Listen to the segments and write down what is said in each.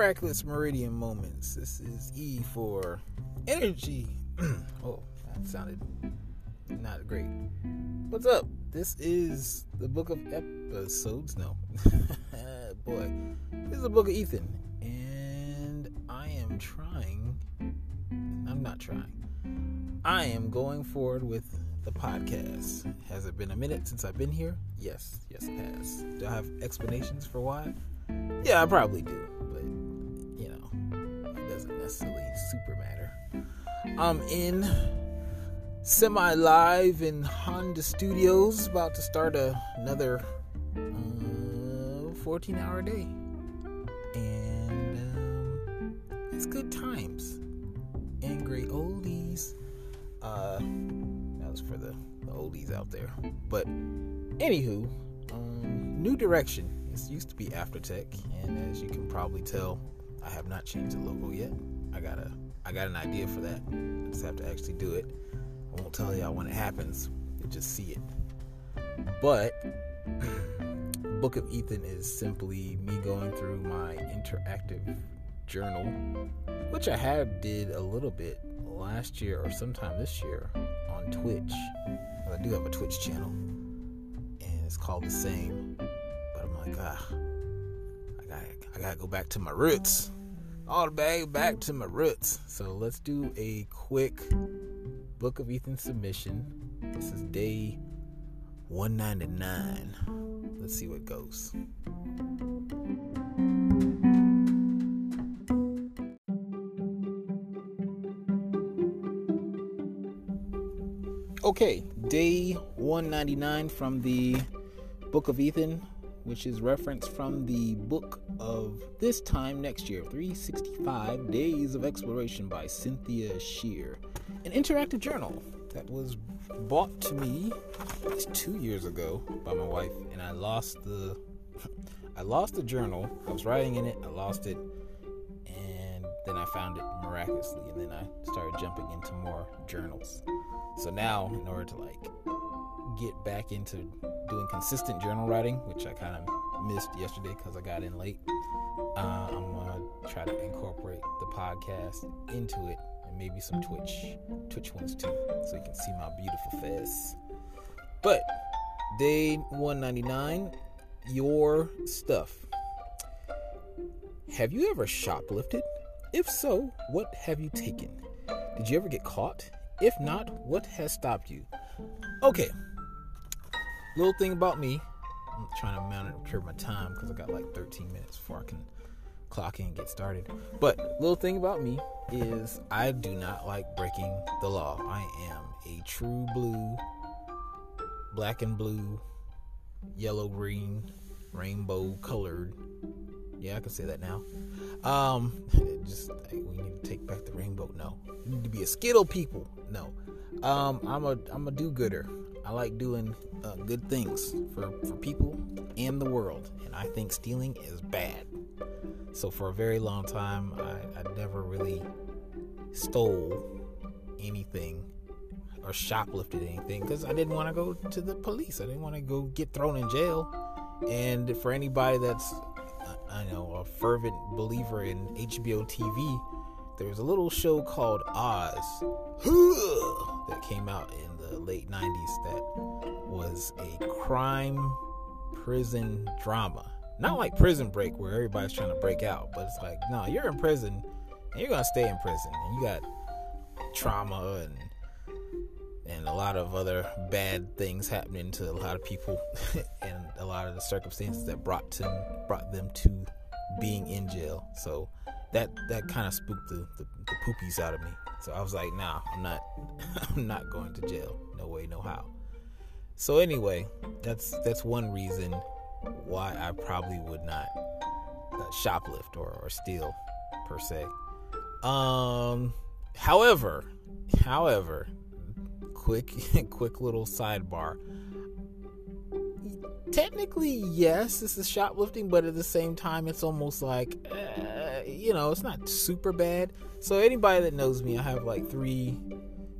Miraculous Meridian Moments. This is E for energy. oh, that sounded not great. What's up? This is the book of episodes. No, boy, this is the book of Ethan, and I am trying. I'm not trying. I am going forward with the podcast. Has it been a minute since I've been here? Yes, yes, it has. Do I have explanations for why? Yeah, I probably do, but it super matter. I'm in semi live in Honda Studios, about to start a, another uh, 14 hour day. And um, it's good times and great oldies. Uh, that was for the, the oldies out there. But, anywho, um, new direction. This used to be Aftertech, and as you can probably tell, I have not changed the logo yet. I got a, I got an idea for that. I just have to actually do it. I won't tell y'all when it happens. You just see it. But Book of Ethan is simply me going through my interactive journal, which I have did a little bit last year or sometime this year on Twitch. I do have a Twitch channel, and it's called the same But I'm like, ah, I gotta, I gotta go back to my roots. All the way back to my roots. So let's do a quick Book of Ethan submission. This is day 199. Let's see what goes. Okay, day 199 from the Book of Ethan which is referenced from the book of This Time Next Year 365 Days of Exploration by Cynthia Shear, an interactive journal that was bought to me two years ago by my wife, and I lost the. I lost the journal. I was writing in it. I lost it, and then I found it miraculously, and then I started jumping into more journals. So now, in order to like get back into doing consistent journal writing, which I kind of missed yesterday because I got in late. Uh, I'm gonna try to incorporate the podcast into it and maybe some Twitch, Twitch ones too, so you can see my beautiful face. But day 199, your stuff. Have you ever shoplifted? If so, what have you taken? Did you ever get caught? If not, what has stopped you? Okay, Little thing about me, I'm trying to monitor my time because I got like 13 minutes before I can clock in and get started. But little thing about me is I do not like breaking the law. I am a true blue, black and blue, yellow, green, rainbow colored. Yeah, I can say that now. Um, just we need to take back the rainbow. No, we need to be a skittle people. No, um, I'm a I'm a do-gooder. I like doing uh, good things for, for people and the world, and I think stealing is bad. So for a very long time, I, I never really stole anything or shoplifted anything because I didn't want to go to the police. I didn't want to go get thrown in jail. And for anybody that's, I know, a fervent believer in HBO TV, there's a little show called Oz came out in the late 90s that was a crime prison drama. Not like prison break where everybody's trying to break out, but it's like, no, you're in prison and you're gonna stay in prison and you got trauma and and a lot of other bad things happening to a lot of people and a lot of the circumstances that brought to brought them to being in jail. So that that kind of spooked the, the, the poopies out of me. So I was like, nah, I'm not I'm not going to jail. No way, no how. So anyway, that's that's one reason why I probably would not uh, shoplift or, or steal per se. Um, however, however, quick quick little sidebar. Technically, yes, this is shoplifting, but at the same time, it's almost like. Uh, you know, it's not super bad. So anybody that knows me, I have like three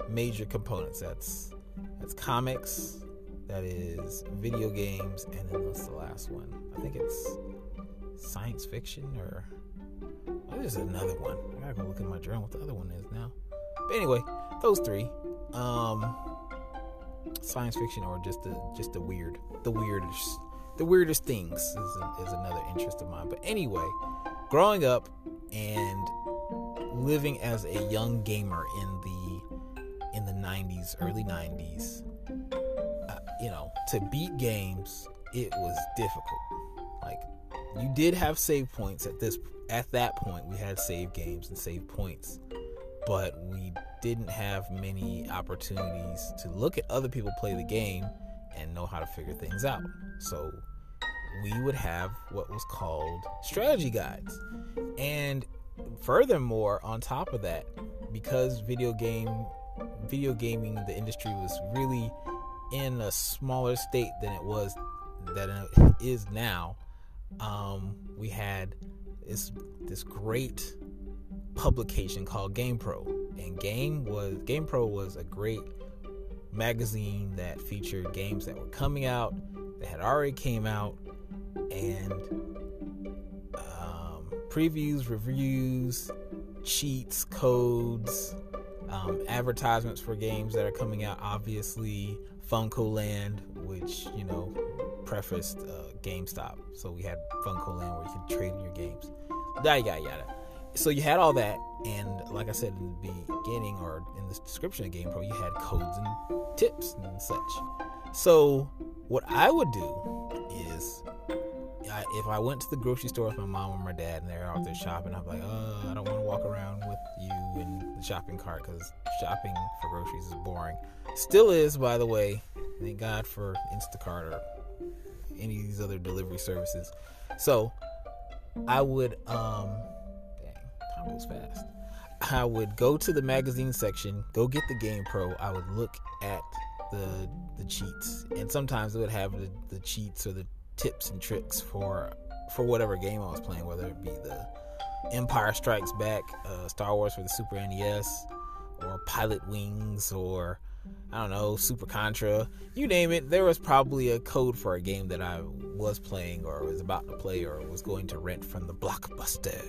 major components. That's that's comics, that is video games, and then what's the last one? I think it's science fiction or Oh, there's another one. I gotta go look in my journal what the other one is now. But anyway, those three. Um, science fiction or just the just the weird, the weirdest, the weirdest things is, is another interest of mine. But anyway, growing up and living as a young gamer in the in the 90s, early 90s, uh, you know, to beat games, it was difficult. Like you did have save points at this at that point. We had save games and save points, but we didn't have many opportunities to look at other people play the game and know how to figure things out. So we would have what was called strategy guides. And furthermore, on top of that, because video game video gaming the industry was really in a smaller state than it was that it is now, um, we had this this great publication called GamePro, and Game was GamePro was a great magazine that featured games that were coming out, that had already came out, and um, previews, reviews, cheats, codes, um, advertisements for games that are coming out. Obviously, FuncoLand, which you know prefaced uh, GameStop, so we had FuncoLand where you could trade in your games. Yada yada yada. So you had all that, and like I said in the beginning or in the description of GamePro, you had codes and tips and such. So what I would do is I, if I went to the grocery store with my mom or my dad and they're out there shopping, I'm like, uh, I don't want to walk around with you in the shopping cart because shopping for groceries is boring. Still is, by the way. Thank God for Instacart or any of these other delivery services. So I would, um, dang, time goes fast. I would go to the magazine section, go get the GamePro. I would look at the the cheats, and sometimes it would have the, the cheats or the tips and tricks for for whatever game I was playing, whether it be the Empire Strikes Back, uh, Star Wars for the Super NES, or Pilotwings, or I don't know, Super Contra, you name it. There was probably a code for a game that I was playing, or was about to play, or was going to rent from the Blockbuster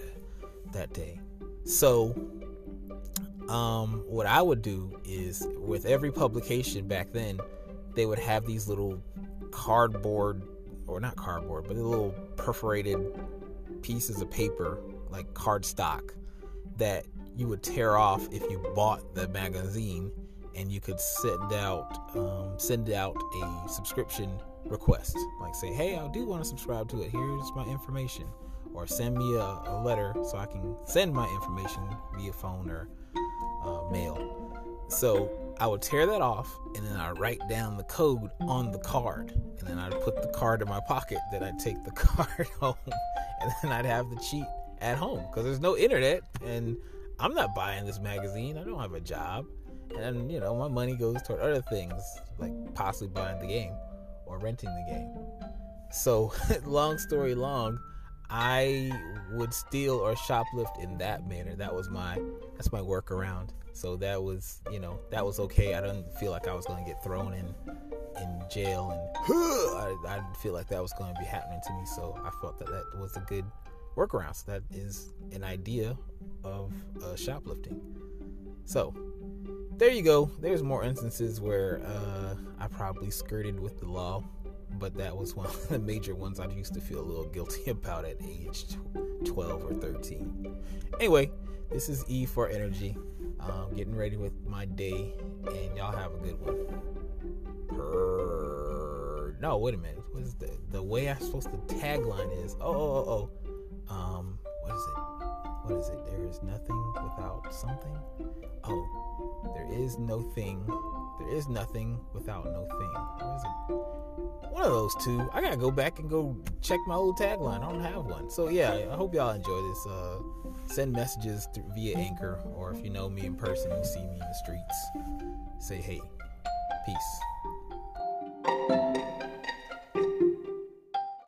that day. So, um, what I would do is with every publication back then, they would have these little cardboard or not cardboard, but little perforated pieces of paper, like cardstock, that you would tear off if you bought the magazine, and you could send out um, send out a subscription request, like say, "Hey, I do want to subscribe to it. Here's my information," or send me a, a letter so I can send my information via phone or uh, mail. So I would tear that off and then I'd write down the code on the card. And then I'd put the card in my pocket. Then I'd take the card home and then I'd have the cheat at home because there's no internet and I'm not buying this magazine. I don't have a job. And, you know, my money goes toward other things like possibly buying the game or renting the game. So, long story long, I would steal or shoplift in that manner. That was my that's my workaround. So that was, you know, that was okay. I didn't feel like I was going to get thrown in in jail, and I, I didn't feel like that was going to be happening to me. So I felt that that was a good workaround. So that is an idea of uh, shoplifting. So there you go. There's more instances where uh, I probably skirted with the law, but that was one of the major ones I used to feel a little guilty about at age 12 or 13. Anyway, this is E for Energy. Um, getting ready with my day, and y'all have a good one. No, wait a minute. What is the the way I'm supposed to tagline is? Oh, oh, oh, oh. Um, what is it? What is it? There is nothing without something. Oh, there is no thing. There is nothing without no thing. What is it? One of those two. I gotta go back and go check my old tagline. I don't have one. So yeah, I hope y'all enjoy this. Uh, send messages through, via Anchor, or if you know me in person, you see me in the streets, say hey, peace.